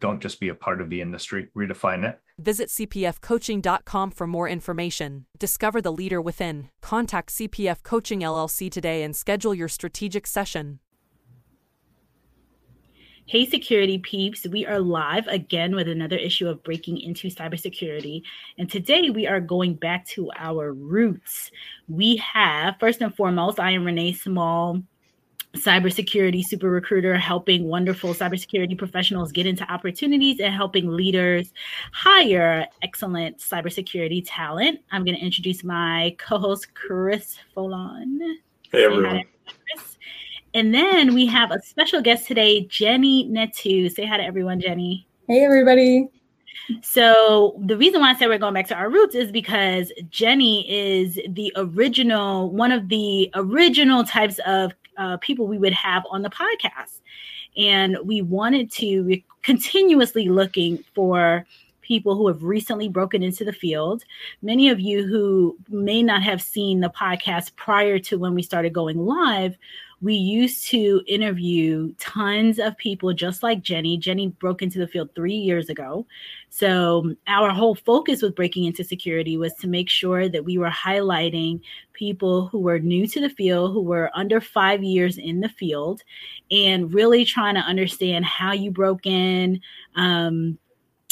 Don't just be a part of the industry, redefine it. Visit cpfcoaching.com for more information. Discover the leader within. Contact CPF Coaching LLC today and schedule your strategic session. Hey, security peeps, we are live again with another issue of Breaking into Cybersecurity. And today we are going back to our roots. We have, first and foremost, I am Renee Small cybersecurity super recruiter helping wonderful cybersecurity professionals get into opportunities and helping leaders hire excellent cybersecurity talent. I'm going to introduce my co-host Chris Foulon. Hey everyone. Chris. And then we have a special guest today, Jenni Natiw. Say hi to everyone, Jenni. Hey everybody. So the reason why I said we're going back to our roots is because Jenni is the original, one of the original types of uh, people we would have on the podcast. And we wanted to continuously looking for people who have recently broken into the field. Many of you who may not have seen the podcast prior to when we started going live we used to interview tons of people just like Jenni. Jenni broke into the field three years ago. So, our whole focus with breaking into security was to make sure that we were highlighting people who were new to the field, who were under five years in the field, and really trying to understand how you broke in. Um,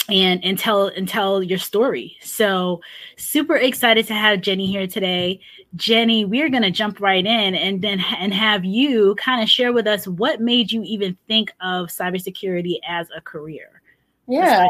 and and tell and tell your story. So super excited to have Jenni here today. Jenni, we are going to jump right in and then and have you kind of share with us what made you even think of cybersecurity as a career. Yeah.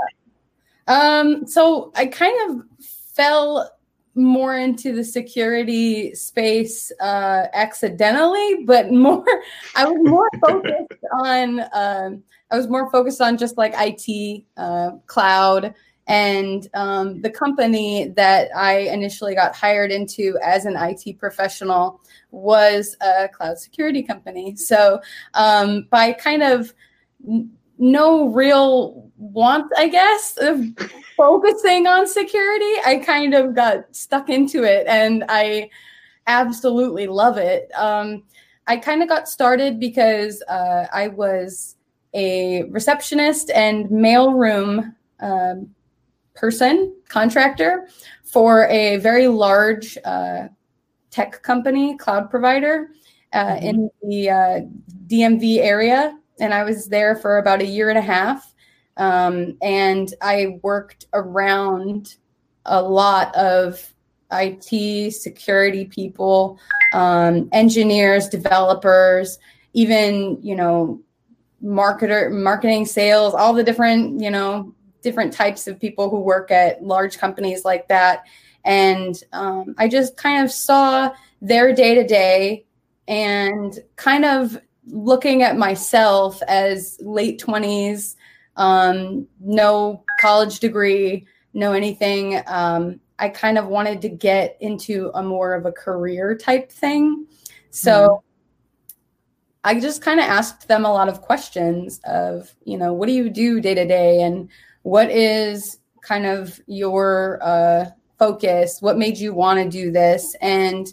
Um, so I kind of fell more into the security space uh, accidentally, but more I was more focused on um, I was more focused on just like IT, uh, cloud, and um, the company that I initially got hired into as an IT professional was a cloud security company. So um, by kind of no real want, I guess, of focusing on security, I kind of got stuck into it and I absolutely love it. Um, I kind of got started because uh, I was a receptionist and mailroom um, person, contractor for a very large uh, tech company, cloud provider uh, mm-hmm. in the uh, DMV area. And I was there for about a year and a half. Um, and I worked around a lot of IT security people, um, engineers, developers, even, you know, marketer, marketing, sales, all the different, you know, different types of people who work at large companies like that. And um, I just kind of saw their day to day and kind of looking at myself as late 20s, um, no college degree, no anything. Um, I kind of wanted to get into a more of a career type thing. So mm-hmm. I just kind of asked them a lot of questions of, you know, what do you do day to day and what is kind of your uh, focus? What made you want to do this? And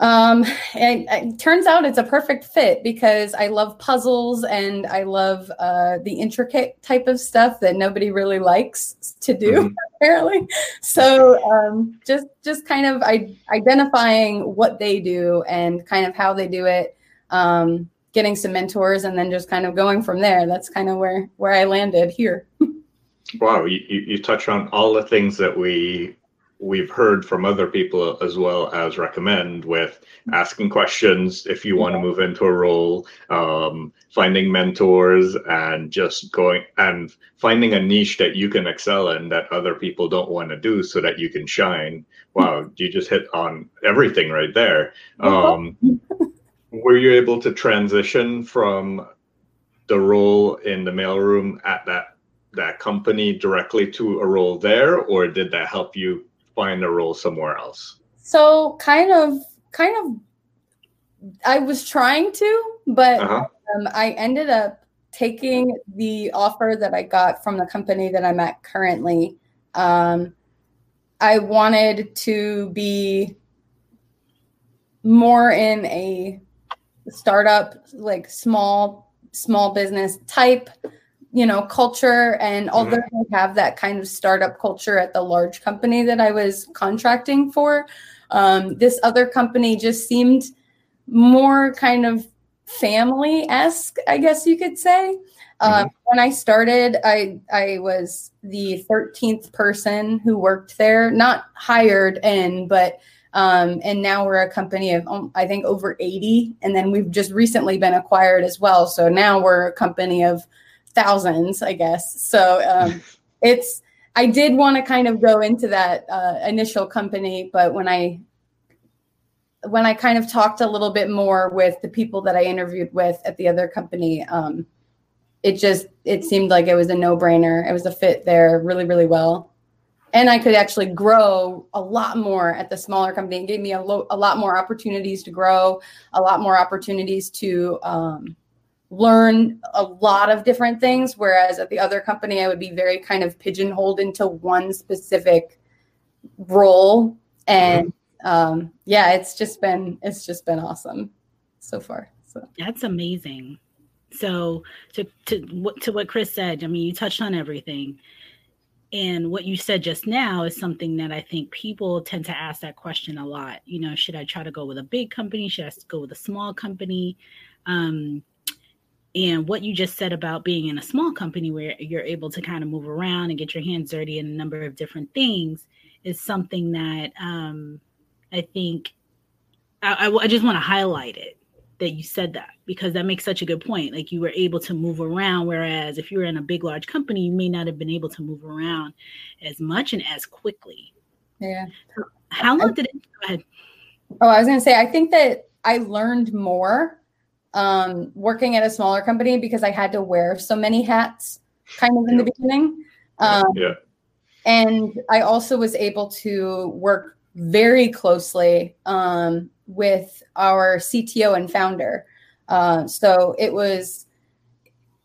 um, and it turns out it's a perfect fit because I love puzzles and I love uh, the intricate type of stuff that nobody really likes to do, mm-hmm. apparently. So um, just just kind of I- identifying what they do and kind of how they do it um, getting some mentors, and then just kind of going from there. That's kind of where where I landed here. wow, you, you touch on all the things that we we've heard from other people as well as recommend with asking questions if you want to move into a role um, finding mentors and just going and finding a niche that you can excel in that other people don't want to do so that you can shine. Wow you just hit on everything right there. Um, were you able to transition from the role in the mailroom at that that company directly to a role there, or did that help you find a role somewhere else? So kind of, kind of. I was trying to, but uh-huh. um, I ended up taking the offer that I got from the company that I'm at currently. Um, I wanted to be more in a startup, like small, small business type, you know, culture. And mm-hmm. although mm-hmm. I have that kind of startup culture at the large company that I was contracting for, um, this other company just seemed more kind of family esque, I guess you could say. Uh, mm-hmm. when I started, I I was the 13th person who worked there, not hired in, but um, and now we're a company of um, I think over 80, and then we've just recently been acquired as well. So now we're a company of thousands, I guess. So um, it's I did want to kind of go into that uh, initial company, but when I when I kind of talked a little bit more with the people that I interviewed with at the other company, um, it just it seemed like it was a no brainer. It was a fit there really really well, and I could actually grow a lot more at the smaller company. It gave me a, lo- a lot more opportunities to grow, a lot more opportunities to um, learn a lot of different things. Whereas at the other company, I would be very kind of pigeonholed into one specific role and. Um, yeah, it's just been it's just been awesome so far. So that's amazing. So to to what to what Chris said, I mean, you touched on everything. And what you said just now is something that I think people tend to ask that question a lot. You know, should I try to go with a big company? Should I go with a small company? Um, and what you just said about being in a small company where you're able to kind of move around and get your hands dirty in a number of different things is something that um, I think I, I, I just want to highlight it that you said that because that makes such a good point. Like you were able to move around, whereas if you were in a big, large company, you may not have been able to move around as much and as quickly. Yeah. how long did it? Go ahead. Oh, I was going to say, I think that I learned more um, working at a smaller company because I had to wear so many hats kind of in the beginning. Um, yeah. And I also was able to work very closely um, with our CTO and founder. Uh, so it was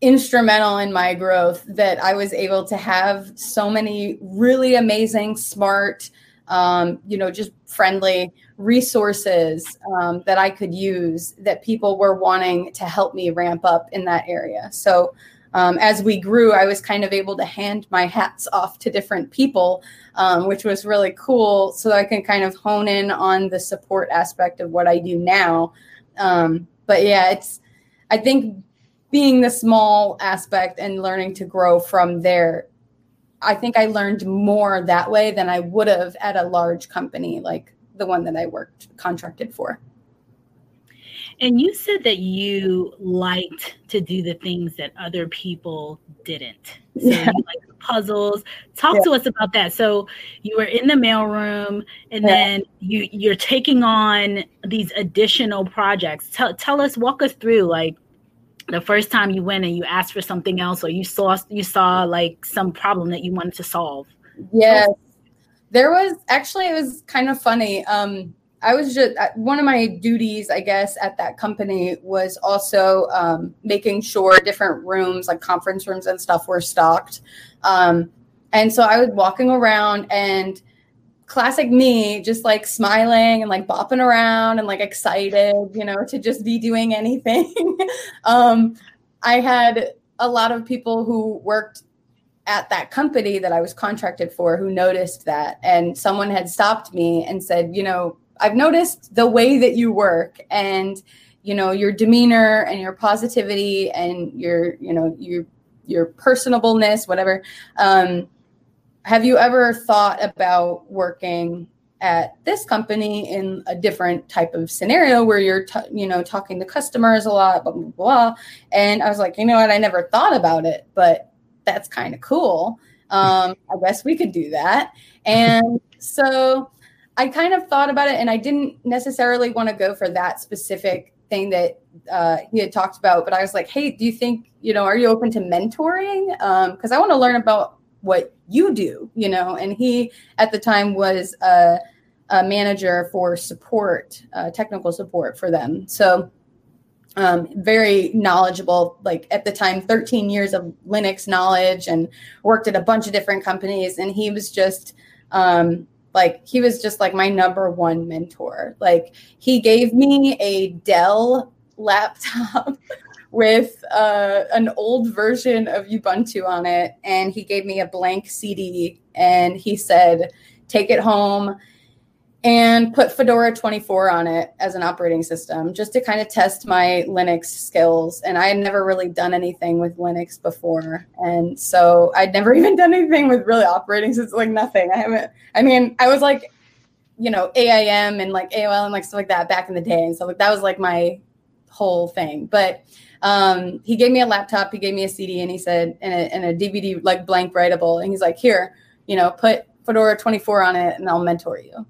instrumental in my growth that I was able to have so many really amazing, smart, um, you know, just friendly resources um, that I could use that people were wanting to help me ramp up in that area. So um, as we grew, I was kind of able to hand my hats off to different people, um, which was really cool. So I can kind of hone in on the support aspect of what I do now. Um, but yeah, it's, I think being the small aspect and learning to grow from there, I think I learned more that way than I would have at a large company like the one that I worked contracted for. And you said that you liked to do the things that other people didn't. So yeah. you like puzzles. Talk yeah. to us about that. So you were in the mailroom and yeah. then you you're taking on these additional projects. Tell tell us, walk us through like the first time you went and you asked for something else or you saw you saw like some problem that you wanted to solve. Yes. There was actually it was kind of funny. Um I was just one of my duties, I guess, at that company was also um, making sure different rooms, like conference rooms and stuff, were stocked. Um, and so I was walking around and classic me, just like smiling and like bopping around and like excited, you know, to just be doing anything. um, I had a lot of people who worked at that company that I was contracted for who noticed that. And someone had stopped me and said, you know, I've noticed the way that you work and you know your demeanor and your positivity and your you know your your personableness whatever um, have you ever thought about working at this company in a different type of scenario where you're t- you know talking to customers a lot blah, blah blah and i was like you know what? I never thought about it but that's kind of cool. Um, i guess we could do that. And so I kind of thought about it and I didn't necessarily want to go for that specific thing that uh, he had talked about, but I was like, hey, do you think, you know, are you open to mentoring? Because um, I want to learn about what you do, you know. And he at the time was a, a manager for support, uh, technical support for them. So um, very knowledgeable. Like at the time, 13 years of Linux knowledge, and worked at a bunch of different companies. And he was just um, like he was just like my number one mentor. Like he gave me a Dell laptop with uh, an old version of Ubuntu on it, and he gave me a blank CD, and he said, "Take it home." And put Fedora 24 on it as an operating system just to kind of test my Linux skills. And I had never really done anything with Linux before. And so I'd never even done anything with really operating systems, like nothing. I haven't, I mean, I was like, you know, AIM and like AOL and like stuff like that back in the day. And so like that was like my whole thing. But um, he gave me a laptop, he gave me a CD, and he said, and a, and a DVD like blank writable, and he's like, here, you know, put Fedora 24 on it, and I'll mentor you.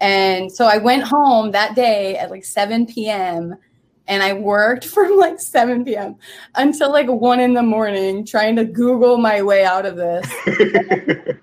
And so I went home that day at like 7 p.m. and I worked from like 7 p.m. until like one in the morning trying to Google my way out of this.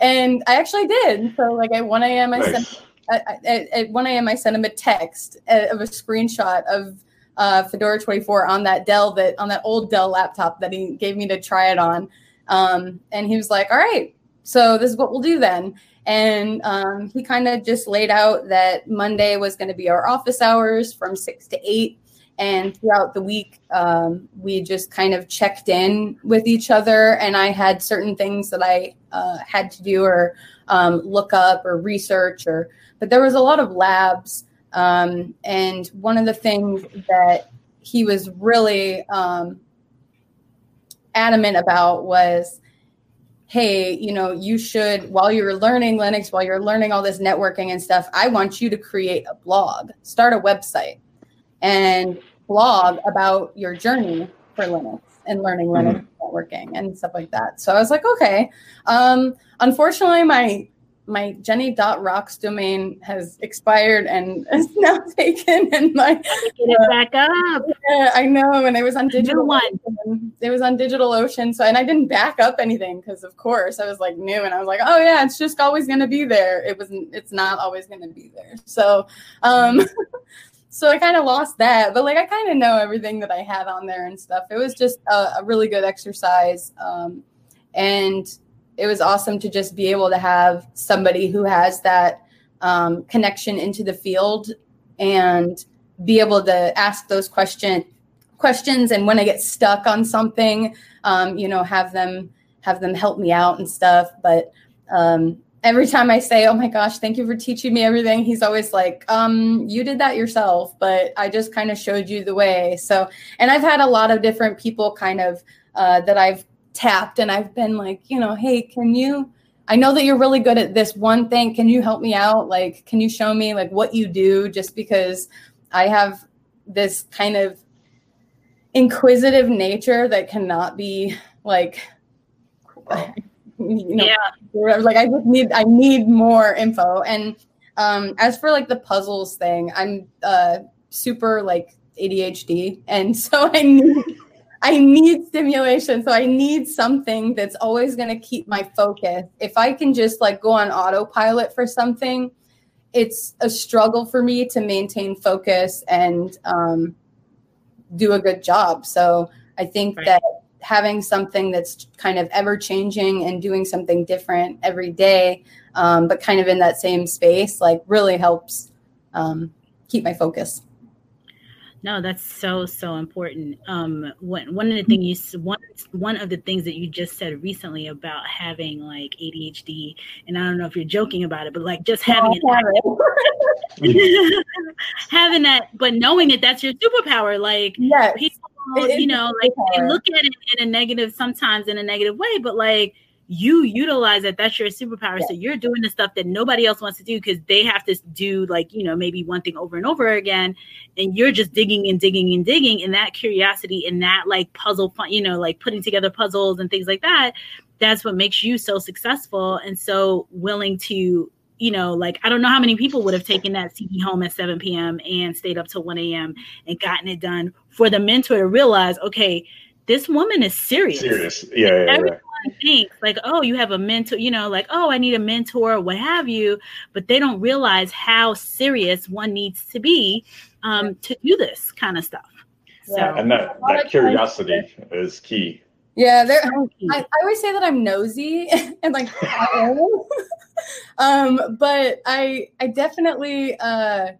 and I actually did. So like at 1 a.m. I nice. sent at, at, 1 a.m. I sent him a text uh, of a screenshot of uh, Fedora 24 on that Dell that on that old Dell laptop that he gave me to try it on. Um, and he was like, "All right, so this is what we'll do then." And um, he kind of just laid out that Monday was going to be our office hours from six to eight. And throughout the week, um, we just kind of checked in with each other. And I had certain things that I uh, had to do or um, look up or research, or but there was a lot of labs. Um, and one of the things that he was really um, adamant about was hey, you know, you should, while you're learning Linux, while you're learning all this networking and stuff, I want you to create a blog, start a website, and blog about your journey for Linux and learning Linux mm-hmm. networking and stuff like that. So I was like, okay. Um, unfortunately, my my jenny.rocks domain has expired and is now taken and my get it uh, back up. Yeah, i know and it was on digital one. It was on DigitalOcean so and i didn't back up anything because of course i was like new and i was like oh yeah it's just always going to be there. It wasn't it's not always going to be there. So um so i kind of lost that but like i kind of know everything that i had on there and stuff. It was just a, a really good exercise um and it was awesome to just be able to have somebody who has that um, connection into the field and be able to ask those question questions. And when i get stuck on something um, you know have them have them help me out and stuff. But um, every time i say oh my gosh thank you for teaching me everything he's always like um, you did that yourself but i just kind of showed you the way. So and i've had a lot of different people kind of uh, that i've tapped and I've been like, you know, hey, can you I know that you're really good at this one thing. Can you help me out? Like, can you show me like what you do just because I have this kind of inquisitive nature that cannot be like you know yeah. like I just need I need more info. And um as for like the puzzles thing, I'm uh super like ADHD and so I need I need stimulation. So I need something that's always going to keep my focus. If I can just like go on autopilot for something, it's a struggle for me to maintain focus and um, do a good job. So I think right. that having something that's kind of ever changing and doing something different every day, um, but kind of in that same space, like really helps um, keep my focus. No, that's so so important. Um, one one of the things you one one of the things that you just said recently about having like ADHD, and I don't know if you're joking about it, but like just having it, having that, but knowing that that's your superpower. Like yes. people, you know, like they look at it in a negative sometimes in a negative way, but like you utilize that that's your superpower yeah. so you're doing the stuff that nobody else wants to do because they have to do like you know maybe one thing over and over again and you're just digging and digging and digging and that curiosity and that like puzzle you know like putting together puzzles and things like that that's what makes you so successful and so willing to you know, like I don't know how many people would have taken that CD home at 7 p.m. and stayed up till 1 a.m. and gotten it done for the mentor to realize, okay, this woman is serious. Serious. Yeah. yeah, yeah. Everyone thinks like, oh, you have a mentor, you know, like, oh, I need a mentor, what have you. But they don't realize how serious one needs to be um, to do this kind of stuff. So, and that, that curiosity is key. Yeah, there. I, I, always say that I'm nosy and like, um, but I I definitely uh,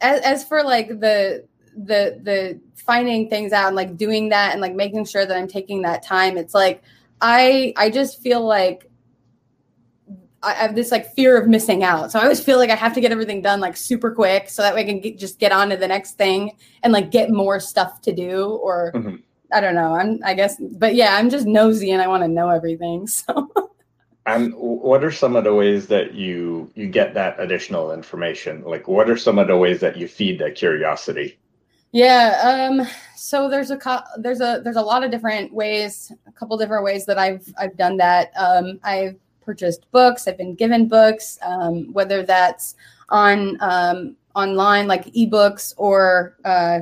as as for like the the the finding things out and like doing that and like making sure that I'm taking that time. It's like I I just feel like I have this like fear of missing out. So I always feel like I have to get everything done like super quick so that way I can get, just get on to the next thing and like get more stuff to do or. Mm-hmm I don't know. I'm I guess, but yeah, I'm just nosy and I want to know everything. So. And what are some of the ways that you you get that additional information? Like, what are some of the ways that you feed that curiosity? Yeah. Um. So there's a there's a there's a lot of different ways, a couple different ways that I've I've done that. Um. I've purchased books. I've been given books. Um. Whether that's on um online like ebooks or uh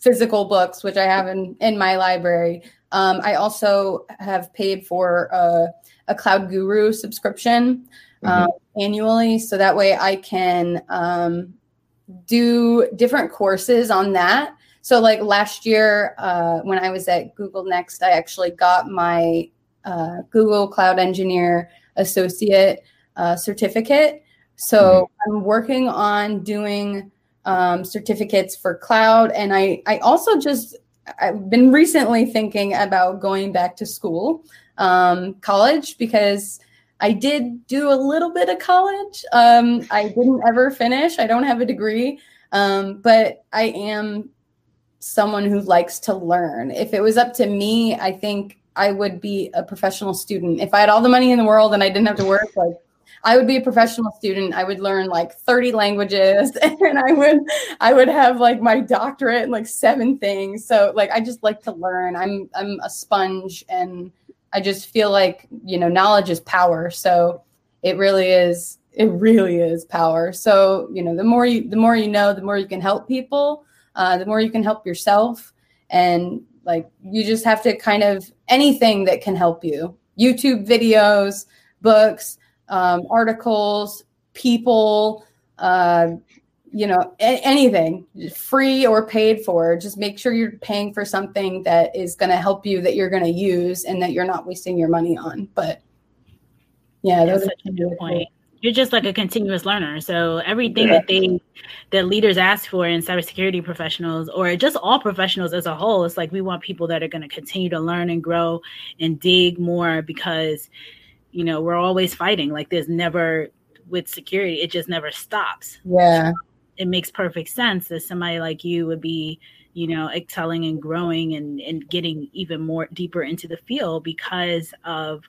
physical books, which I have in, in my library. Um, I also have paid for a, a Cloud Guru subscription mm-hmm. Um, annually. So that way I can um, do different courses on that. So, like last year, uh, when I was at Google Next, I actually got my uh, Google Cloud Engineer Associate uh, certificate. So, mm-hmm. I'm working on doing um, certificates for cloud. And I, I also just, I've been recently thinking about going back to school, um, college, because I did do a little bit of college. Um, I didn't ever finish. I don't have a degree, um, but I am someone who likes to learn. If it was up to me, I think I would be a professional student. If I had all the money in the world and I didn't have to work, like I would be a professional student. I would learn like 30 languages and I would I would have like my doctorate in like seven things. So like I just like to learn. I'm I'm a sponge and I just feel like, you know, knowledge is power. So it really is it really is power. So, you know, the more you the more you know, the more you can help people, uh, the more you can help yourself and like you just have to kind of anything that can help you. YouTube videos, books, um, articles, people, uh, you know, a- anything free or paid for. Just make sure you're paying for something that is going to help you, that you're going to use, and that you're not wasting your money on. But yeah, that's such a good point. You're just like a continuous learner. So everything yeah. that they that leaders ask for in cybersecurity professionals or just all professionals as a whole, it's like we want people that are going to continue to learn and grow and dig more because you know we're always fighting like there's never with security it just never stops yeah so it makes perfect sense that somebody like you would be you know excelling and growing and and getting even more deeper into the field because of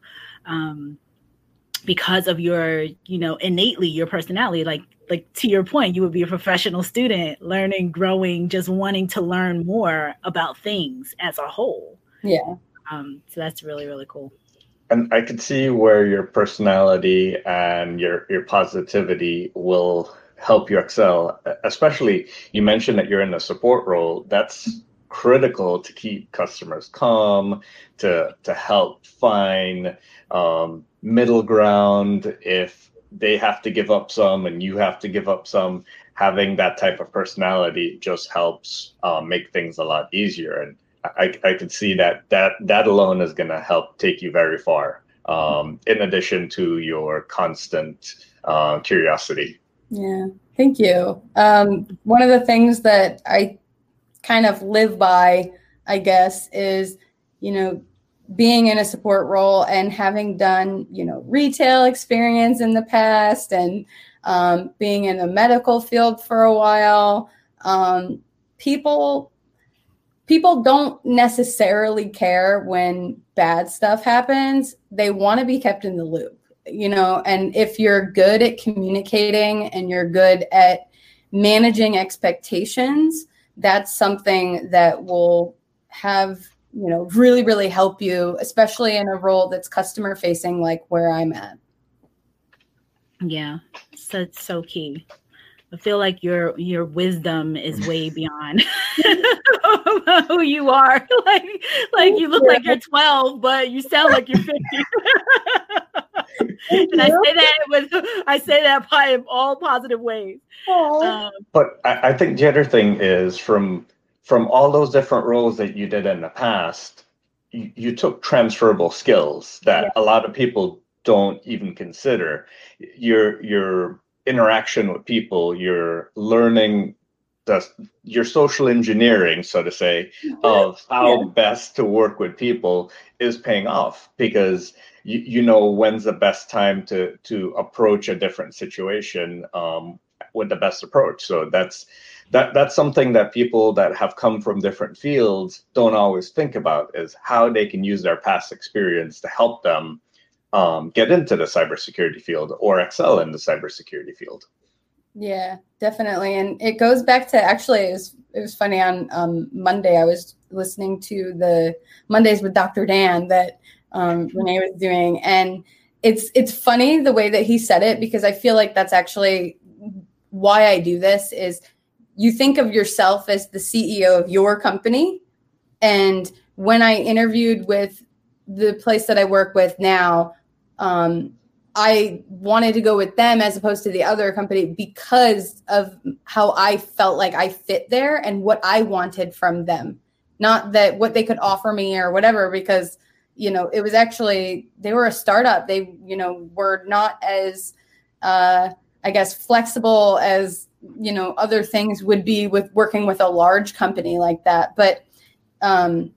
um because of your you know innately your personality like like to your point you would be a professional student learning growing just wanting to learn more about things as a whole yeah um so that's really really cool and I could see where your personality and your your positivity will help you excel. Especially, you mentioned that you're in a support role. That's critical to keep customers calm, to to help find um, middle ground if they have to give up some and you have to give up some. Having that type of personality just helps um, make things a lot easier. And I, I could see that that that alone is going to help take you very far. Um, in addition to your constant uh, curiosity. Yeah, thank you. Um, one of the things that I kind of live by, I guess, is you know being in a support role and having done you know retail experience in the past and um, being in the medical field for a while. Um, people people don't necessarily care when bad stuff happens. They want to be kept in the loop, you know, and if you're good at communicating and you're good at managing expectations, that's something that will have, you know, really, really help you, especially in a role that's customer facing, like where I'm at. Yeah, so it's so key. I feel like your your wisdom is way beyond who you are. Like like you look like you're 12, but you sound like you're 50. and I say that with I say that by all positive ways. Um, but I, I think the other thing is from from all those different roles that you did in the past, you, you took transferable skills that yeah. a lot of people don't even consider. Your your interaction with people, your learning the your social engineering, so to say, of how yeah. best to work with people is paying off because you, you know when's the best time to to approach a different situation um, with the best approach. So that's that that's something that people that have come from different fields don't always think about is how they can use their past experience to help them um, get into the cybersecurity field or excel in the cybersecurity field. Yeah, definitely, and it goes back to actually it was it was funny on um, Monday I was listening to the Mondays with Dr. Dan that um, Renee was doing, and it's it's funny the way that he said it because I feel like that's actually why I do this is you think of yourself as the CEO of your company. And when I interviewed with the place that I work with now, um, I wanted to go with them as opposed to the other company because of how I felt like I fit there and what I wanted from them. Not that what they could offer me or whatever, because, you know, it was actually, they were a startup. They, you know, were not as, uh, I guess, flexible as you know other things would be with working with a large company like that but um,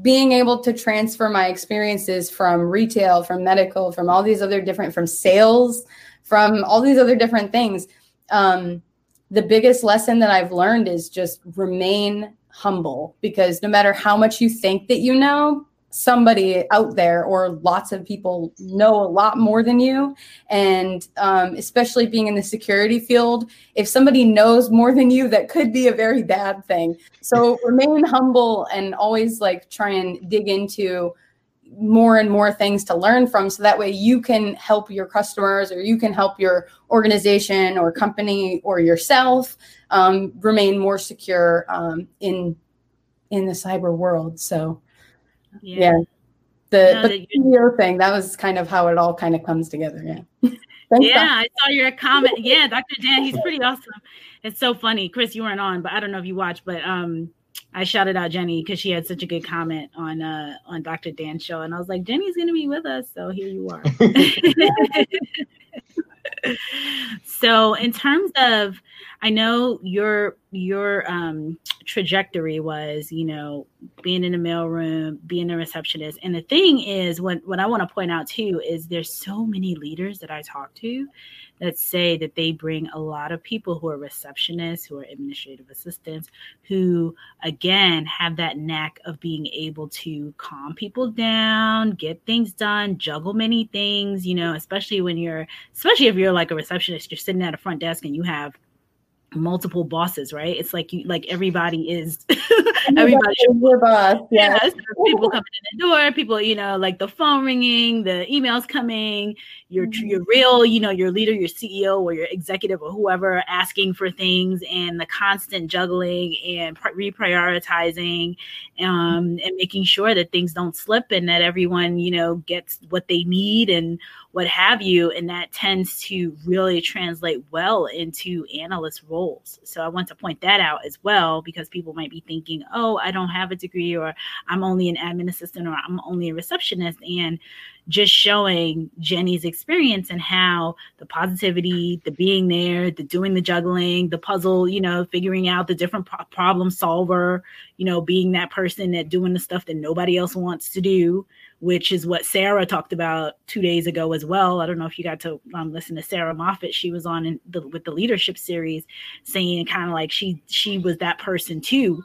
being able to transfer my experiences from retail from medical from all these other different from sales from all these other different things um, the biggest lesson that i've learned is just remain humble because no matter how much you think that you know somebody out there or lots of people know a lot more than you. And um, especially being in the security field if somebody knows more than you that could be a very bad thing. So remain humble and always like try and dig into more and more things to learn from so that way you can help your customers or you can help your organization or company or yourself um, remain more secure um, in in the cyber world. So yeah. yeah. The, no, the thing, that was kind of how it all kind of comes together. Yeah. yeah, I saw your comment. Yeah, Dr. Dan, he's pretty awesome. It's so funny. Chris, you weren't on, but I don't know if you watched, but um I shouted out Jenni because she had such a good comment on uh on Dr. Dan's show. And I was like, Jenni's gonna be with us. So here you are. so in terms of i know your your um trajectory was you know being in the mailroom being a receptionist. And the thing is what what i want to point out too is there's so many leaders that i talk to that say that they bring a lot of people who are receptionists, who are administrative assistants, who again have that knack of being able to calm people down, get things done, juggle many things, you know, especially when you're, especially if you're like a receptionist, you're sitting at a front desk and you have multiple bosses, right? It's like you like everybody is everybody is your boss. Yes. yes. People coming in the door, people, you know, like the phone ringing, the emails coming, your mm-hmm. your real, you know, your leader, your CEO or your executive or whoever asking for things and the constant juggling and reprioritizing um and making sure that things don't slip and that everyone, you know, gets what they need and what have you. And that tends to really translate well into analyst roles. So I want to point that out as well because people might be thinking, oh, I don't have a degree, or I'm only an admin assistant, or I'm only a receptionist. And just showing Jenni's experience and how the positivity, the being there, the doing the juggling, the puzzle, you know, figuring out the different pro- problem solver, you know, being that person that doing the stuff that nobody else wants to do, which is what Sarah talked about two days ago as well. I don't know if you got to um, listen to Sarah Moffat. She was on the, with the leadership series, saying kind of like she she was that person too.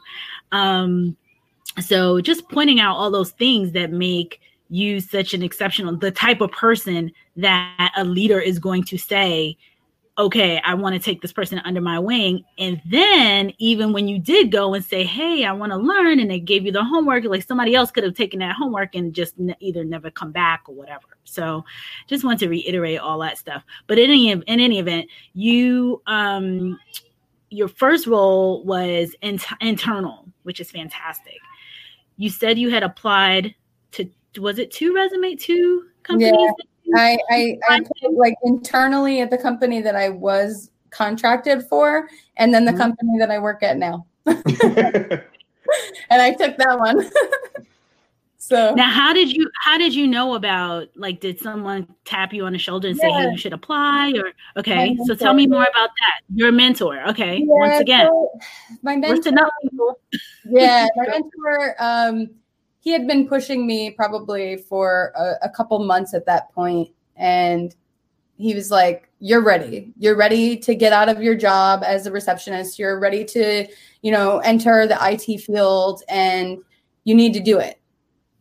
Um, so just pointing out all those things that make you such an exceptional, the type of person that a leader is going to say, okay, I want to take this person under my wing. And then even when you did go and say, hey, I want to learn, and they gave you the homework, like somebody else could have taken that homework and just either never come back or whatever. So just want to reiterate all that stuff. But in any in any event, you um your first role was in- internal, which is fantastic. You said you had applied to was it two resume two companies? Yeah. I, I, I like internally at the company that I was contracted for, and then the mm-hmm. company that I work at now. and I took that one. so now, how did you how did you know about like did someone tap you on the shoulder and yeah. say, "Hey, you should apply"? Or okay, so tell me more about that. Your mentor, okay. Yeah, Once again, so my mentor. yeah, my mentor. Um, he had been pushing me probably for a, a couple months at that point and he was like you're ready. You're ready to get out of your job as a receptionist. You're ready to you know enter the IT field and you need to do it.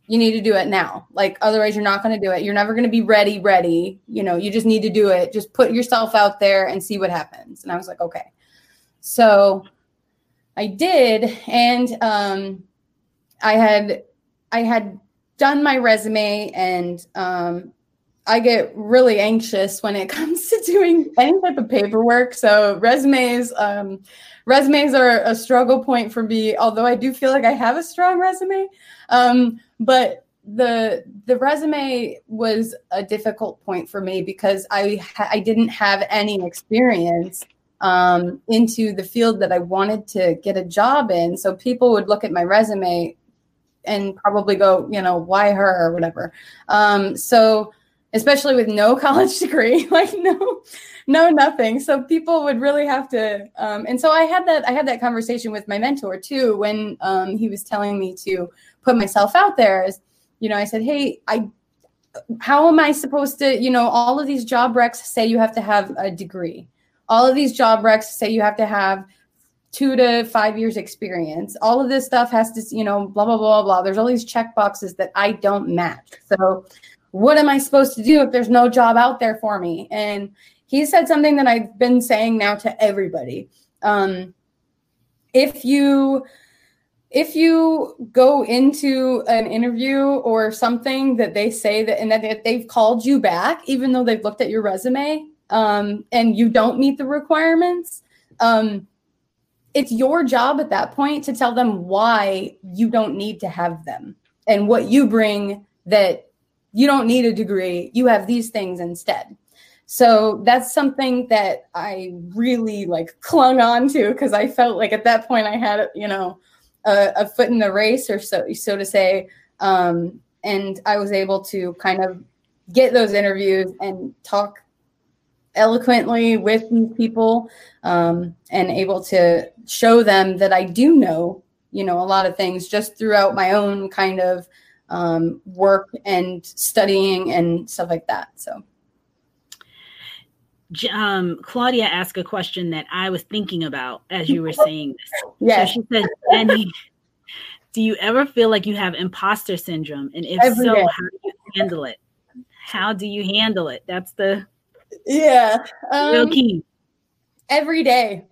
You need to do it now. Like otherwise you're not going to do it. You're never going to be ready ready. You know you just need to do it. Just put yourself out there and see what happens. And i was like okay. So i did and um i had I had done my resume and um, I get really anxious when it comes to doing any type of paperwork. So resumes, um, resumes are a struggle point for me. Although I do feel like I have a strong resume, um, but the the resume was a difficult point for me because I I didn't have any experience um, into the field that I wanted to get a job in. So people would look at my resume and probably go, you know, why her or whatever. Um, so especially with no college degree, like no, no nothing. So people would really have to. Um, and so I had that I had that conversation with my mentor too when um, he was telling me to put myself out there. As you know, I said, hey, I. How am I supposed to, you know, all of these job recs say you have to have a degree. All of these job recs say you have to have two to five years experience. All of this stuff has to, you know, blah, blah, blah, blah. There's all these check boxes that I don't match. So what am I supposed to do if there's no job out there for me? And he said something that I've been saying now to everybody. Um, if you if you go into an interview or something that they say that and that they've called you back even though they've looked at your resume um, and you don't meet the requirements um, it's your job at that point to tell them why you don't need to have them and what you bring that you don't need a degree you have these things instead. So that's something that i really like clung on to because i felt like at that point i had you know a, a foot in the race or so so to say. Um, and i was able to kind of get those interviews and talk eloquently with these people um, and able to show them that I do know, you know, a lot of things just throughout my own kind of um, work and studying and stuff like that. So. Um, Claudia asked a question that I was thinking about as you were saying this. Yeah. So she said, Jenni, do you ever feel like you have imposter syndrome? And if Every so, day. how do you handle it? How do you handle it? That's the yeah. Um, real key. Every day.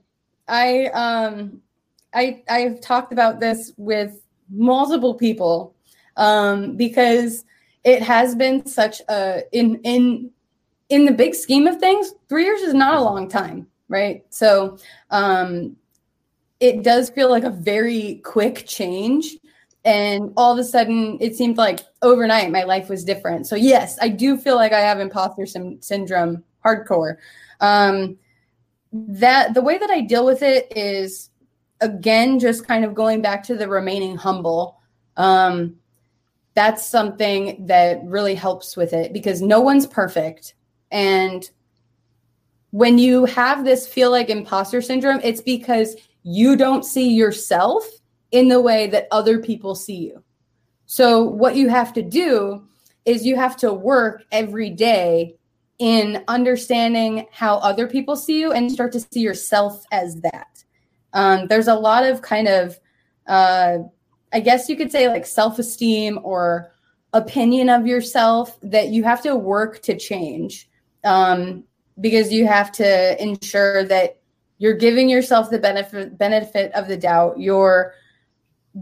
I um I I've talked about this with multiple people um because it has been such a in in in the big scheme of things, 3 years is not a long time, right? So um it does feel like a very quick change and all of a sudden it seemed like overnight my life was different so yes i do feel like i have imposter sim- syndrome hardcore. Um, that the way that I deal with it is again just kind of going back to the remaining humble. Um, that's something that really helps with it because no one's perfect and when you have this feel like imposter syndrome it's because you don't see yourself in the way that other people see you so what you have to do is you have to work every day in understanding how other people see you and start to see yourself as that. Um, there's a lot of kind of, uh, I guess you could say like self esteem or opinion of yourself that you have to work to change. Um, because you have to ensure that you're giving yourself the benefit benefit of the doubt you're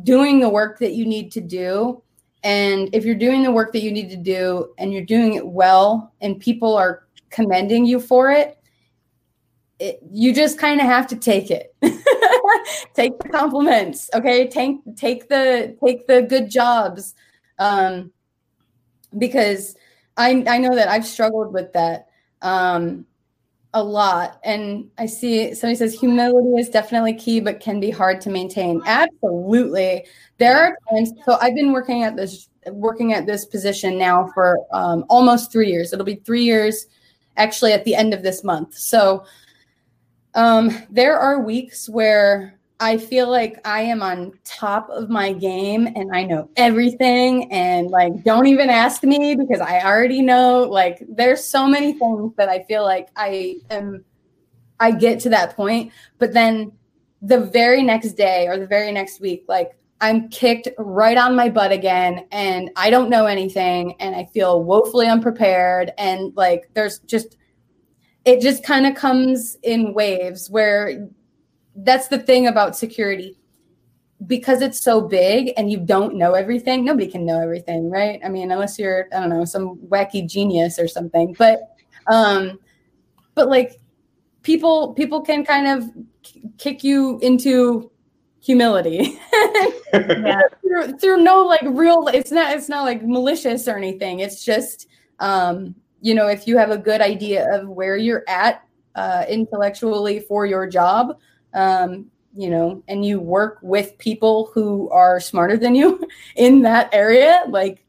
doing the work that you need to do and if you're doing the work that you need to do and you're doing it well and people are commending you for it, it you just kind of have to take it. take the compliments, okay? Take take the take the good jobs. Um because I I know that I've struggled with that. Um a lot. And I see somebody says humility is definitely key, but can be hard to maintain. Absolutely. There are times. So I've been working at this working at this position now for um, almost three years. It'll be three years actually at the end of this month. So um, there are weeks where I feel like I am on top of my game and I know everything and like don't even ask me because I already know like there's so many things that I feel like I am I get to that point. But then the very next day or the very next week like I'm kicked right on my butt again and I don't know anything and I feel woefully unprepared and like there's just it just kind of comes in waves where that's the thing about security. Because it's so big and you don't know everything nobody can know everything right? I mean unless you're i don't know some wacky genius or something. But um but like people people can kind of kick you into humility. Yeah. through, through no like real it's not it's not like malicious or anything. It's just um you know if you have a good idea of where you're at uh intellectually for your job um, you know, and you work with people who are smarter than you in that area, like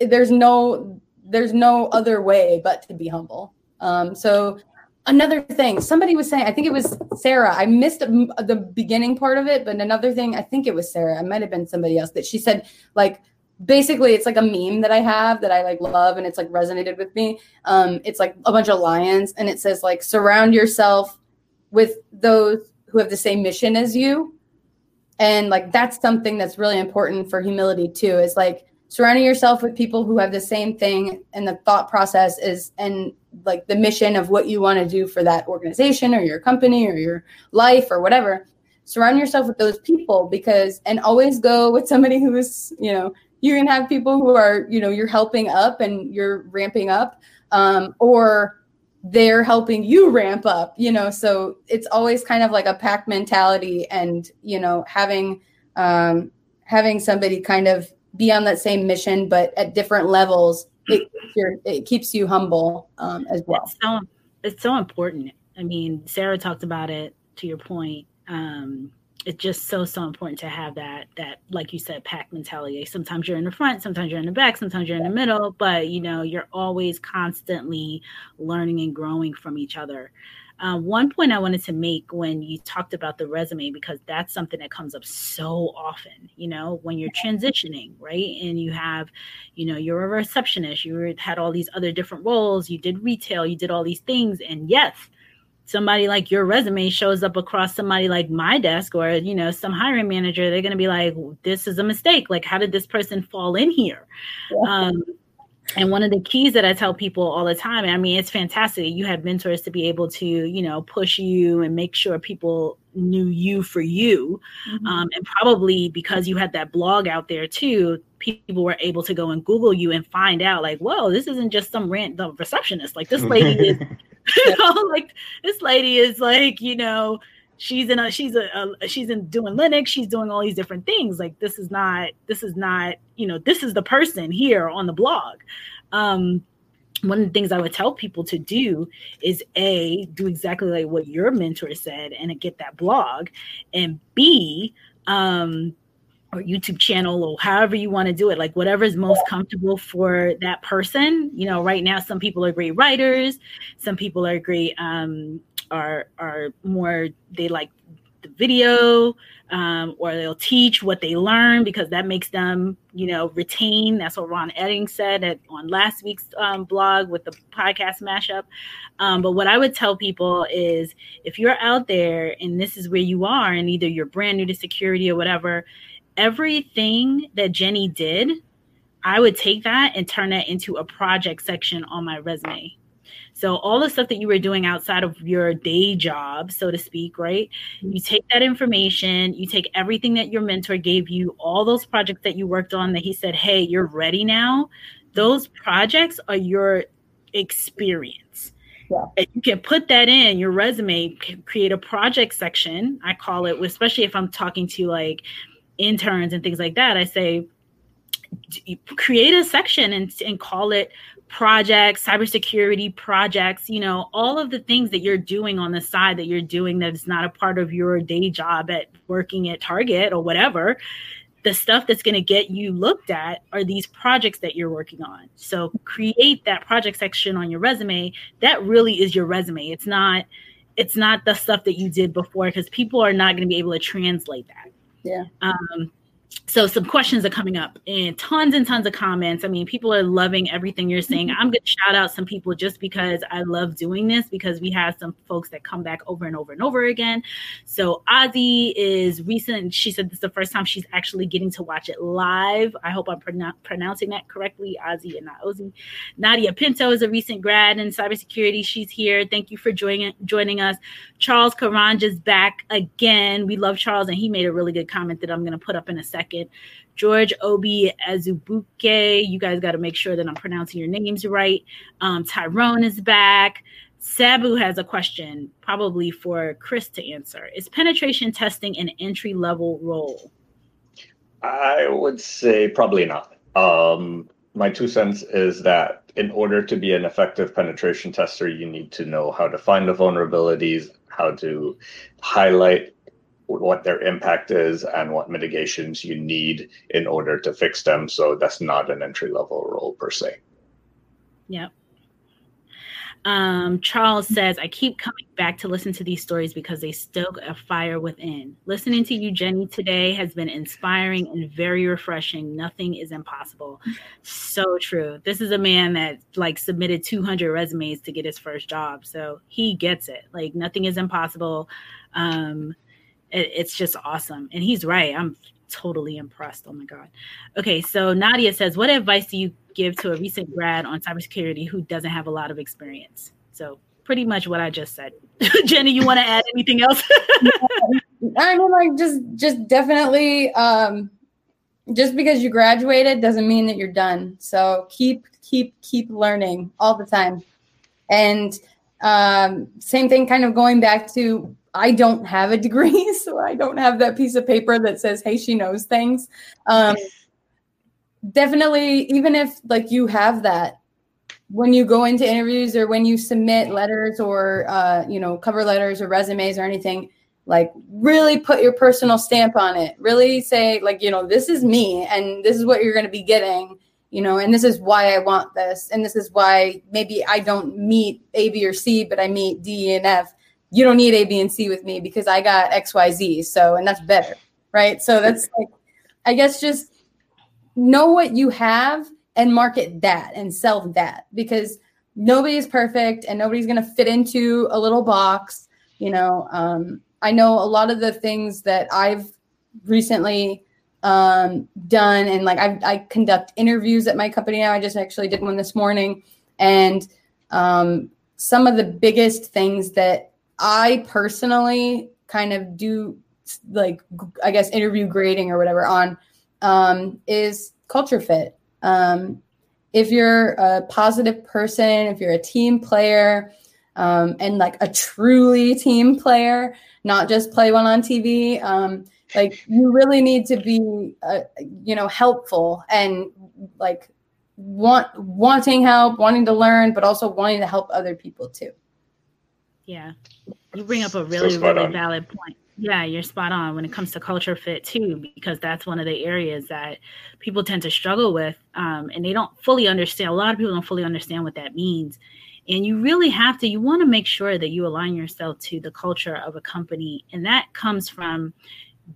there's no there's no other way but to be humble. Um, so another thing, somebody was saying, I think it was Sarah. I missed the beginning part of it, but another thing, I think it was Sarah. It might have been somebody else that she said, like, basically it's like a meme that I have that I like love and it's like resonated with me. Um, it's like a bunch of lions and it says like surround yourself with those who have the same mission as you. And like that's something that's really important for humility too is like surrounding yourself with people who have the same thing and the thought process is and like the mission of what you want to do for that organization or your company or your life or whatever. Surround yourself with those people because and always go with somebody who is you know you can have people who are you know you're helping up and you're ramping up um, or they're helping you ramp up you know? So it's always kind of like a pack mentality and you know having um having somebody kind of be on that same mission but at different levels it, it keeps you humble um, as well. It's so, it's so important. I mean sarah talked about it to your point. Um it's just so so important to have that that like you said pack mentality sometimes you're in the front sometimes you're in the back sometimes you're in the middle but you know you're always constantly learning and growing from each other uh, one point I wanted to make when you talked about the resume, because that's something that comes up so often, you know, when you're transitioning, right? And you have, you know, you're a receptionist, you had all these other different roles, you did retail, you did all these things. And yes, somebody like your resume shows up across somebody like my desk or you know some hiring manager they're going to be like this is a mistake like how did this person fall in here yeah. um, and one of the keys that i tell people all the time i mean it's fantastic you have mentors to be able to you know push you and make sure people knew you for you mm-hmm. um, and probably because you had that blog out there too people were able to go and google you and find out like whoa this isn't just some random receptionist like this lady is you know, like this lady is like, you know, she's in a she's a, a, she's in doing linux she's doing all these different things. Like this is not this is not you know this is the person here on the blog. Um one of the things i would tell people to do is a do exactly like what your mentor said and get that blog and b um or YouTube channel or however you want to do it, like whatever is most comfortable for that person. You know, right now some people are great writers, some people are great um are are more they like the video um, or they'll teach what they learn because that makes them you know retain that's what Ron Eddings said at, on last week's um, blog with the podcast mashup um, but what i would tell people is if you're out there and this is where you are and either you're brand new to security or whatever everything that Jenni did, I would take that and turn that into a project section on my resume. So all the stuff that you were doing outside of your day job, so to speak, right? Mm-hmm. You take that information, you take everything that your mentor gave you, all those projects that you worked on that he said, "Hey, you're ready now." Those projects are your experience. Yeah. And you can put that in your resume, create a project section. I call it, especially if I'm talking to like interns and things like that. I say, create a section and, and call it projects, cybersecurity projects, you know, all of the things that you're doing on the side that you're doing that is not a part of your day job at working at Target or whatever. The stuff that's going to get you looked at are these projects that you're working on. So create that project section on your resume. That really is your resume. It's not it's not the stuff that you did before because people are not going to be able to translate that. Yeah. Um, so some questions are coming up and tons and tons of comments. I mean, people are loving everything you're saying. Mm-hmm. I'm going to shout out some people just because I love doing this because we have some folks that come back over and over and over again. So Ozzy is recent. She said this is the first time she's actually getting to watch it live. I hope I'm pronouncing that correctly. Ozzy and not Ozzy. Nadia Pinto is a recent grad in cybersecurity. She's here. Thank you for joining joining us. Charles Karanja is back again. We love Charles, and he made a really good comment that I'm going to put up in a second. George Obi Azubuke, you guys got to make sure that I'm pronouncing your names right. Um, Tyrone is back. Sabu has a question, probably for Chris to answer. Is penetration testing an entry level role? I would say probably not. Um, my two cents is that in order to be an effective penetration tester, you need to know how to find the vulnerabilities, how to highlight what their impact is and what mitigations you need in order to fix them. So that's not an entry level role per se. Yep. Um, Charles says, I keep coming back to listen to these stories because they stoke a fire within. Listening to you, Jenni, today has been inspiring and very refreshing. Nothing is impossible. So true. This is a man that like submitted 200 resumes to get his first job. So he gets it. Like nothing is impossible. Um, it, it's just awesome. And he's right. I'm totally impressed. Oh my God. Okay, so Nadia says, What advice do you give to a recent grad on cybersecurity who doesn't have a lot of experience? So pretty much what I just said. Jenni, you want to add anything else? I mean, like just just definitely um just because you graduated doesn't mean that you're done. So keep keep keep learning all the time. And um same thing kind of going back to I don't have a degree, so I don't have that piece of paper that says, "Hey, she knows things." Um, definitely, even if like you have that, when you go into interviews or when you submit letters or uh, you know cover letters or resumes or anything, like really put your personal stamp on it. Really say like, you know, this is me, and this is what you're going to be getting you know, and this is why I want this, and this is why maybe I don't meet A, B, or C, but I meet D and F you don't need A, B, and C with me because I got X, Y, Z. So, and that's better, right? So that's like, I guess just know what you have and market that and sell that because nobody's perfect and nobody's going to fit into a little box. You know, um, I know a lot of the things that I've recently um, done and like I, I conduct interviews at my company now. I just actually did one this morning and um, some of the biggest things that I personally kind of do like I guess interview grading or whatever on um, is culture fit. Um, if you're a positive person, if you're a team player, um, and like a truly team player, not just play one on TV, um, like you really need to be, uh, you know, helpful and like want wanting help, wanting to learn, but also wanting to help other people too. Yeah. You bring up a really, so really on. valid point. Yeah, you're spot on when it comes to culture fit too, because that's one of the areas that people tend to struggle with. Um, and they don't fully understand. A lot of people don't fully understand what that means. And you really have to, you want to make sure that you align yourself to the culture of a company. And that comes from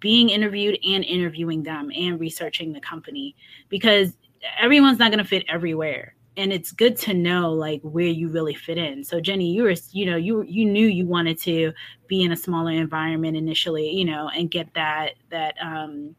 being interviewed and interviewing them and researching the company because everyone's not going to fit everywhere and it's good to know like where you really fit in. So jenni you were you know you you knew you wanted to be in a smaller environment initially you know and get that that um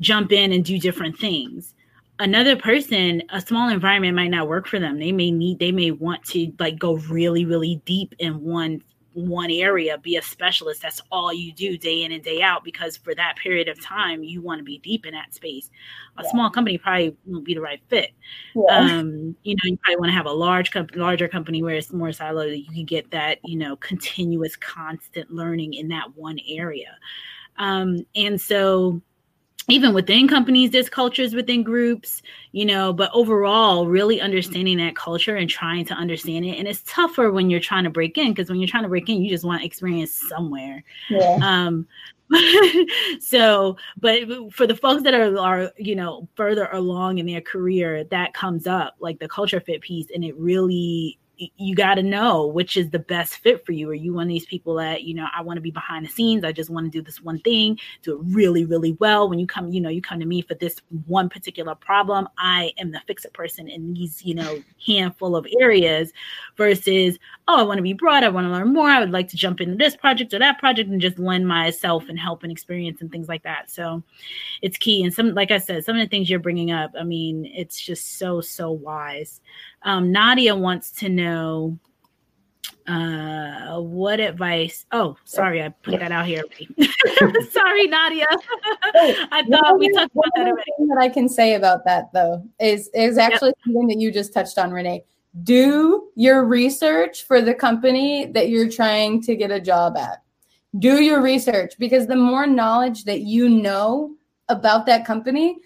jump in and do different things. Another person a small environment might not work for them. They may need they may want to like go really really deep in one one area be a specialist. That's all you do day in and day out because for that period of time you want to be deep in that space. A yeah. small company probably won't be the right fit. Yeah. um you know you probably want to have a large company larger company where it's more siloed that you can get that you know continuous constant learning in that one area. Um and so even within companies there's cultures within groups you know but overall really understanding that culture and trying to understand it and it's tougher when you're trying to break in because when you're trying to break in you just want experience somewhere yeah. um so but for the folks that are are you know further along in their career that comes up like the culture fit piece and it really you got to know which is the best fit for you. Are you one of these people that, you know, I want to be behind the scenes. I just want to do this one thing, do it really, really well. When you come, you know, you come to me for this one particular problem, I am the fix it person in these, you know, handful of areas versus, oh, I want to be broad. I want to learn more. I would like to jump into this project or that project and just lend myself and help and experience and things like that. So it's key. And some, like I said, some of the things you're bringing up, I mean, it's just so, so wise. Um, Nadia wants to know uh what advice oh sorry i put that out here. Sorry nadia. I thought we talked about that already. that i can say about that though is is actually yep. something that you just touched on renee. Do your research for the company that you're trying to get a job at. Do your research because the more knowledge that you know about that company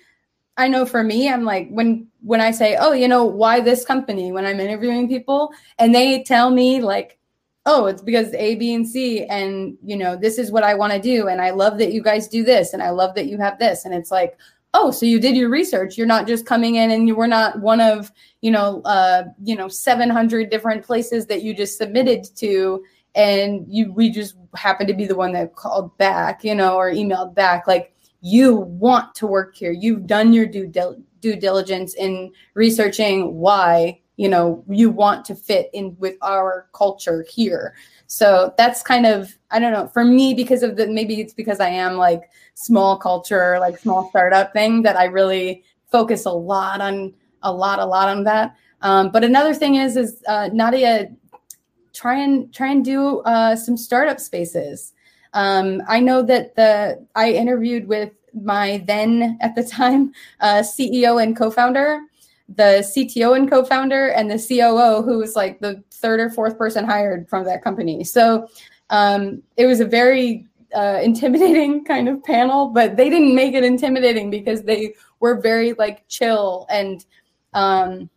I know for me, I'm like when when I say, "Oh, you know, why this company?" when I'm interviewing people and they tell me like, "Oh, it's because A, B, and C and, you know, this is what I want to do and I love that you guys do this and I love that you have this." And it's like, "Oh, so you did your research. You're not just coming in and you were not one of, you know, uh, you know, 700 different places that you just submitted to and you we just happened to be the one that called back, you know, or emailed back like you want to work here. You've done your due dil- due diligence in researching why you know you want to fit in with our culture here. So that's kind of I don't know for me because of the maybe it's because I am like small culture like small startup thing that I really focus a lot on a lot a lot on that. Um, but another thing is is uh, Nadia try and try and do uh, some startup spaces. Um, I know that the I interviewed with my then at the time uh, CEO and co-founder, the CTO and co-founder, and the COO, who was like the third or fourth person hired from that company. So um, it was a very uh, intimidating kind of panel, but they didn't make it intimidating because they were very like chill. And um,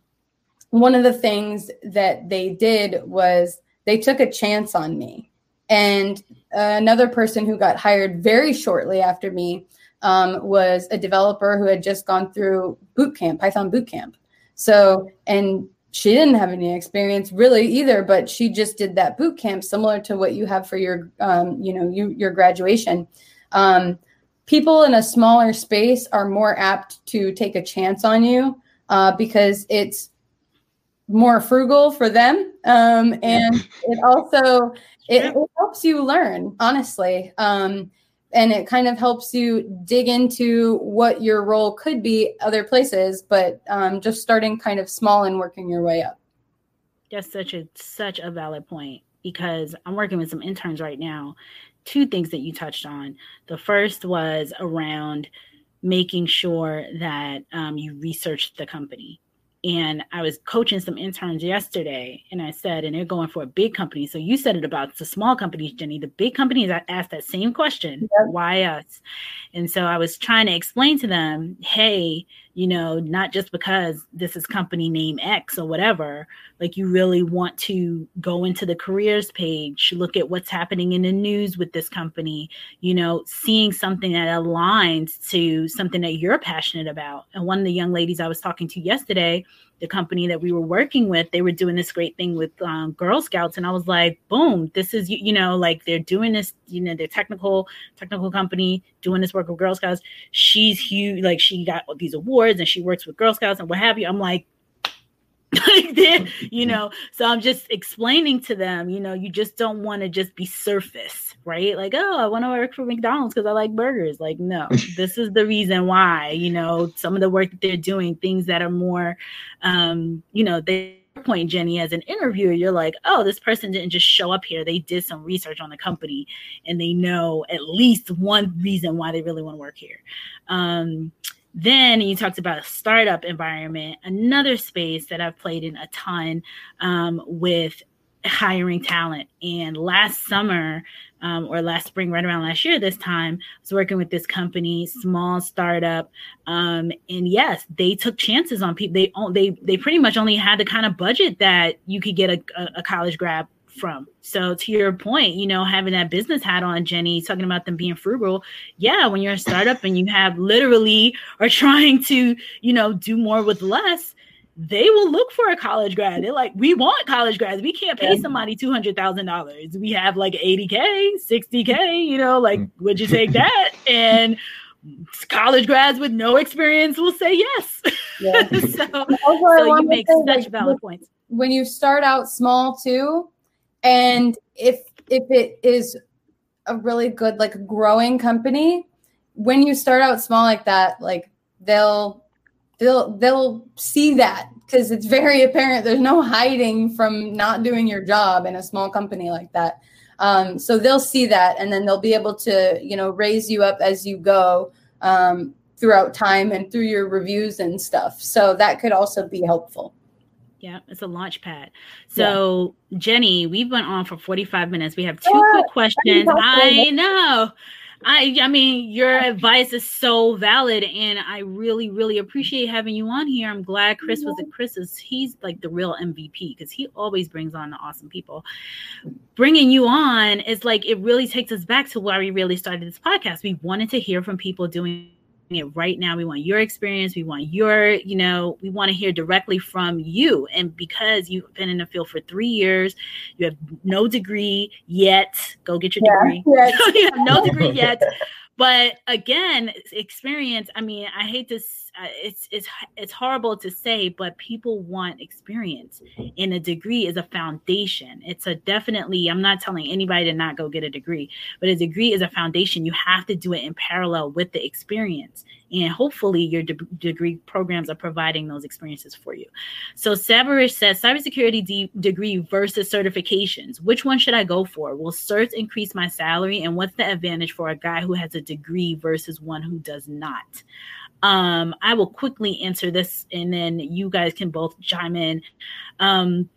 one of the things that they did was they took a chance on me. And another person who got hired very shortly after me um, was a developer who had just gone through boot camp, Python boot camp. So, and she didn't have any experience really either, but she just did that boot camp similar to what you have for your, um, you know, you, your graduation. Um, people in a smaller space are more apt to take a chance on you uh, because it's more frugal for them um, and it also it, it, helps you learn honestly um, and it kind of helps you dig into what your role could be other places but um, just starting kind of small and working your way up. That's such a such a valid point because i'm working with some interns right now two things that you touched on. The first was around making sure that um, you research the company and I was coaching some interns yesterday, and I said, and they're going for a big company. So you said it about the small companies, Jenni. The big companies I asked that same question, yep. why us? And so I was trying to explain to them, hey, you know, not just because this is company name X or whatever, like you really want to go into the careers page, look at what's happening in the news with this company, you know, seeing something that aligns to something that you're passionate about. And one of the young ladies I was talking to yesterday, the company that we were working with, they were doing this great thing with um, Girl Scouts, and I was like, boom, this is you, you know, like they're doing this, you know, they're technical technical company doing this work with Girl Scouts. She's huge, like she got these awards, and she works with Girl Scouts and what have you. I'm like, you know so i'm just explaining to them you know you just don't want to just be surface right? Like oh i want to work for mcdonald's because i like burgers. Like no this is the reason why you know some of the work that they're doing things that are more um you know they point jenni as an interviewer you're like oh this person didn't just show up here. They did some research on the company and they know at least one reason why they really want to work here. Um then you talked about a startup environment, another space that I've played in a ton um, with hiring talent. And last summer, um, or last spring, right around last year, this time, I was working with this company, small startup, um, and yes, they took chances on people. They they they pretty much only had the kind of budget that you could get a, a college grad from. So to your point, you know, having that business hat on, Jenni, talking about them being frugal. Yeah, when you're a startup and you have literally are trying to, you know, do more with less, they will look for a college grad. They're like, we want college grads. We can't pay somebody two hundred thousand dollars. We have like eighty k, sixty k. You know, like, mm. would you take that? And college grads with no experience will say yes. Yeah. so, so you make such like, valid points. When you start out small too, and if if it is a really good like growing company, when you start out small like that, like they'll they'll they'll see that because it's very apparent there's no hiding from not doing your job in a small company like that. Um, so they'll see that and then they'll be able to you know raise you up as you go um, throughout time and through your reviews and stuff. So that could also be helpful yeah, it's a launch pad. So, yeah. Jenni, we've been on for 45 minutes. We have two yeah, quick questions. I know. I I mean, your advice is so valid and I really really appreciate having you on here. I'm glad Chris was at Chris's. He's like the real MVP because he always brings on the awesome people. Bringing you on is like it really takes us back to why we really started this podcast. We wanted to hear from people doing it right now. We want your experience. We want your, you know, we want to hear directly from you. And because you've been in the field for three years, you have no degree yet. Go get your yeah, degree. Yes. you have no degree yet. But again, experience. I mean, I hate to Uh, it's it's it's horrible to say, but people want experience, and a degree is a foundation. It's a definitely. I'm not telling anybody to not go get a degree, but a degree is a foundation. You have to do it in parallel with the experience, and hopefully your de- degree programs are providing those experiences for you. So Sabarish says cybersecurity de- degree versus certifications. Which one should I go for? Will certs increase my salary, and what's the advantage for a guy who has a degree versus one who does not? Um, I will quickly answer this and then you guys can both chime in. Um,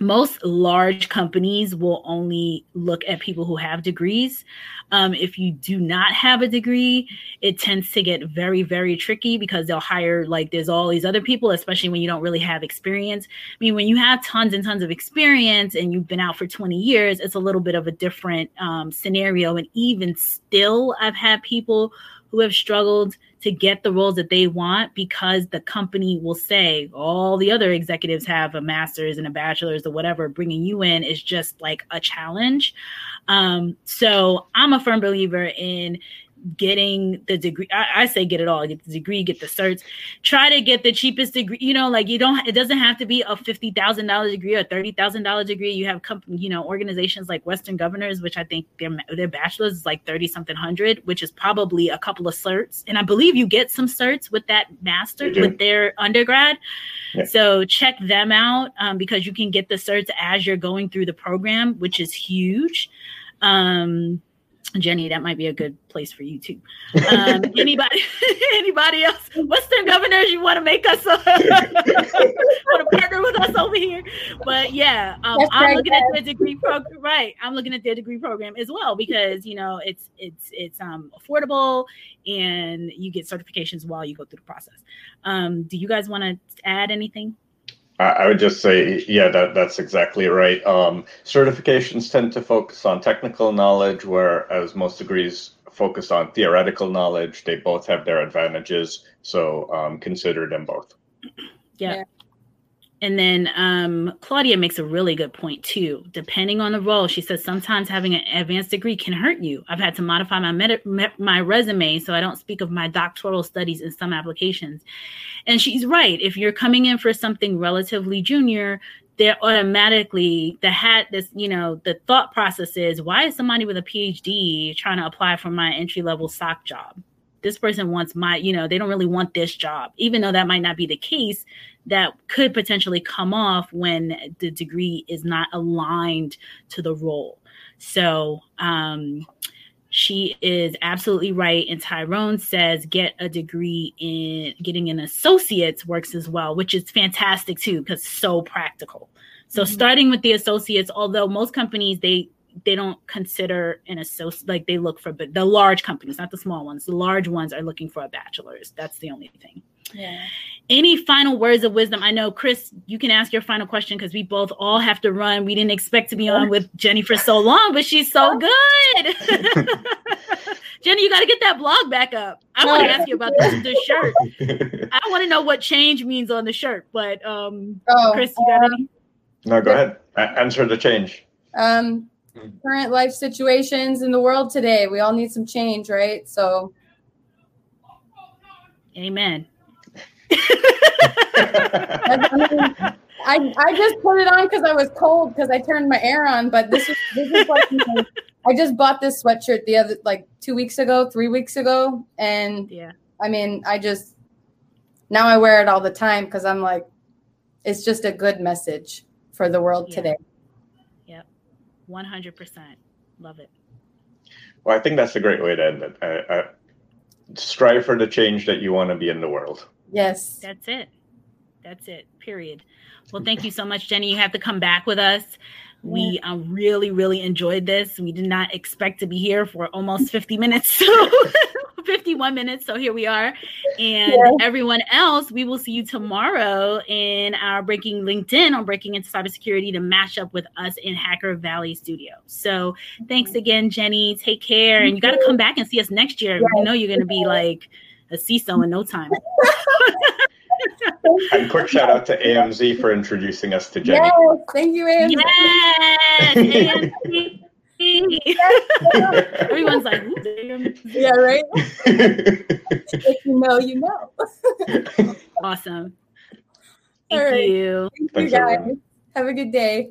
most large companies will only look at people who have degrees. Um, if you do not have a degree, it tends to get very, very tricky because they'll hire like there's all these other people, especially when you don't really have experience. I mean, when you have tons and tons of experience and you've been out for 20 years, it's a little bit of a different um, scenario. And even still, I've had people who have struggled to get the roles that they want because the company will say all the other executives have a master's and a bachelor's or whatever. Bringing you in is just like a challenge. Um, so I'm a firm believer in getting the degree I, I, say get it all get the degree get the certs try to get the cheapest degree you know like you don't it doesn't have to be a $50000 degree or $30000 degree. You have company you know organizations like western governors which i think their their bachelor's is like 30 something hundred which is probably a couple of certs. And i believe you get some certs with that master with their undergrad. Yeah. so check them out um, because you can get the certs as you're going through the program which is huge. Um, Jenni, that might be a good place for you too. Um, anybody, anybody else? Western governors, you want to make us uh, want to partner with us over here? But yeah, um, I'm looking at the degree program. Right, I'm looking at their degree program as well because you know it's it's it's um, affordable and you get certifications while you go through the process. Um, do you guys want to add anything? I would just say, yeah, that, that's exactly right. Um, certifications tend to focus on technical knowledge, whereas most degrees focus on theoretical knowledge. They both have their advantages, so um, consider them both. Yeah. And then um, Claudia makes a really good point too. Depending on the role, she says sometimes having an advanced degree can hurt you. I've had to modify my med- my resume so I don't speak of my doctoral studies in some applications. And she's right. If you're coming in for something relatively junior, they're automatically the hat this you know the thought process is why is somebody with a phd trying to apply for my entry level SOC job this person wants my you know they don't really want this job even though that might not be the case that could potentially come off when the degree is not aligned to the role so um she is absolutely right. And Tyrone says get a degree in getting an associate's works as well, which is fantastic too, because so practical. So mm-hmm. starting with the associates, although most companies they they don't consider an associate like they look for but the large companies, not the small ones. The large ones are looking for a bachelor's. That's the only thing. Yeah. Any final words of wisdom? I know, Chris, you can ask your final question because we both all have to run. We didn't expect to be on with Jenni for so long, but she's so good. Jenni, you got to get that blog back up. I want to ask you about this, the shirt. I want to know what change means on the shirt, but um, oh, Chris, you got um, any? No, go ahead. answer the change. Um, Mm. current life situations in the world today. We all need some change, right? So, amen. I, I just put it on because I was cold because I turned my air on. But this is this is like I just bought this sweatshirt the other like two weeks ago, three weeks ago, and yeah, I mean I just now I wear it all the time because I'm like it's just a good message for the world yeah. today. Yep, one hundred percent, love it. Well, I think that's a great way to end it. Uh, uh, strive for the change that you want to be in the world. Yes. That's it. That's it. Period. Well, thank you so much, Jenni. You have to come back with us. We um, really, really enjoyed this. We did not expect to be here for almost 50 minutes. So 51 minutes. So here we are. And yeah. everyone else, we will see you tomorrow in our Breaking LinkedIn on Breaking into Cybersecurity to match up with us in Hacker Valley Studio. So thanks mm-hmm. again, Jenni. Take care. And you got to come back and see us next year. Yeah. We know you're going to be like, a CISO in no time. and quick shout out to AMZ for introducing us to Jenni. Yes, thank you, AMZ. Yes, AMZ. Everyone's like, yeah, right. if you know, you know. awesome. Thank All right. you. Thank you, guys. Have a good day.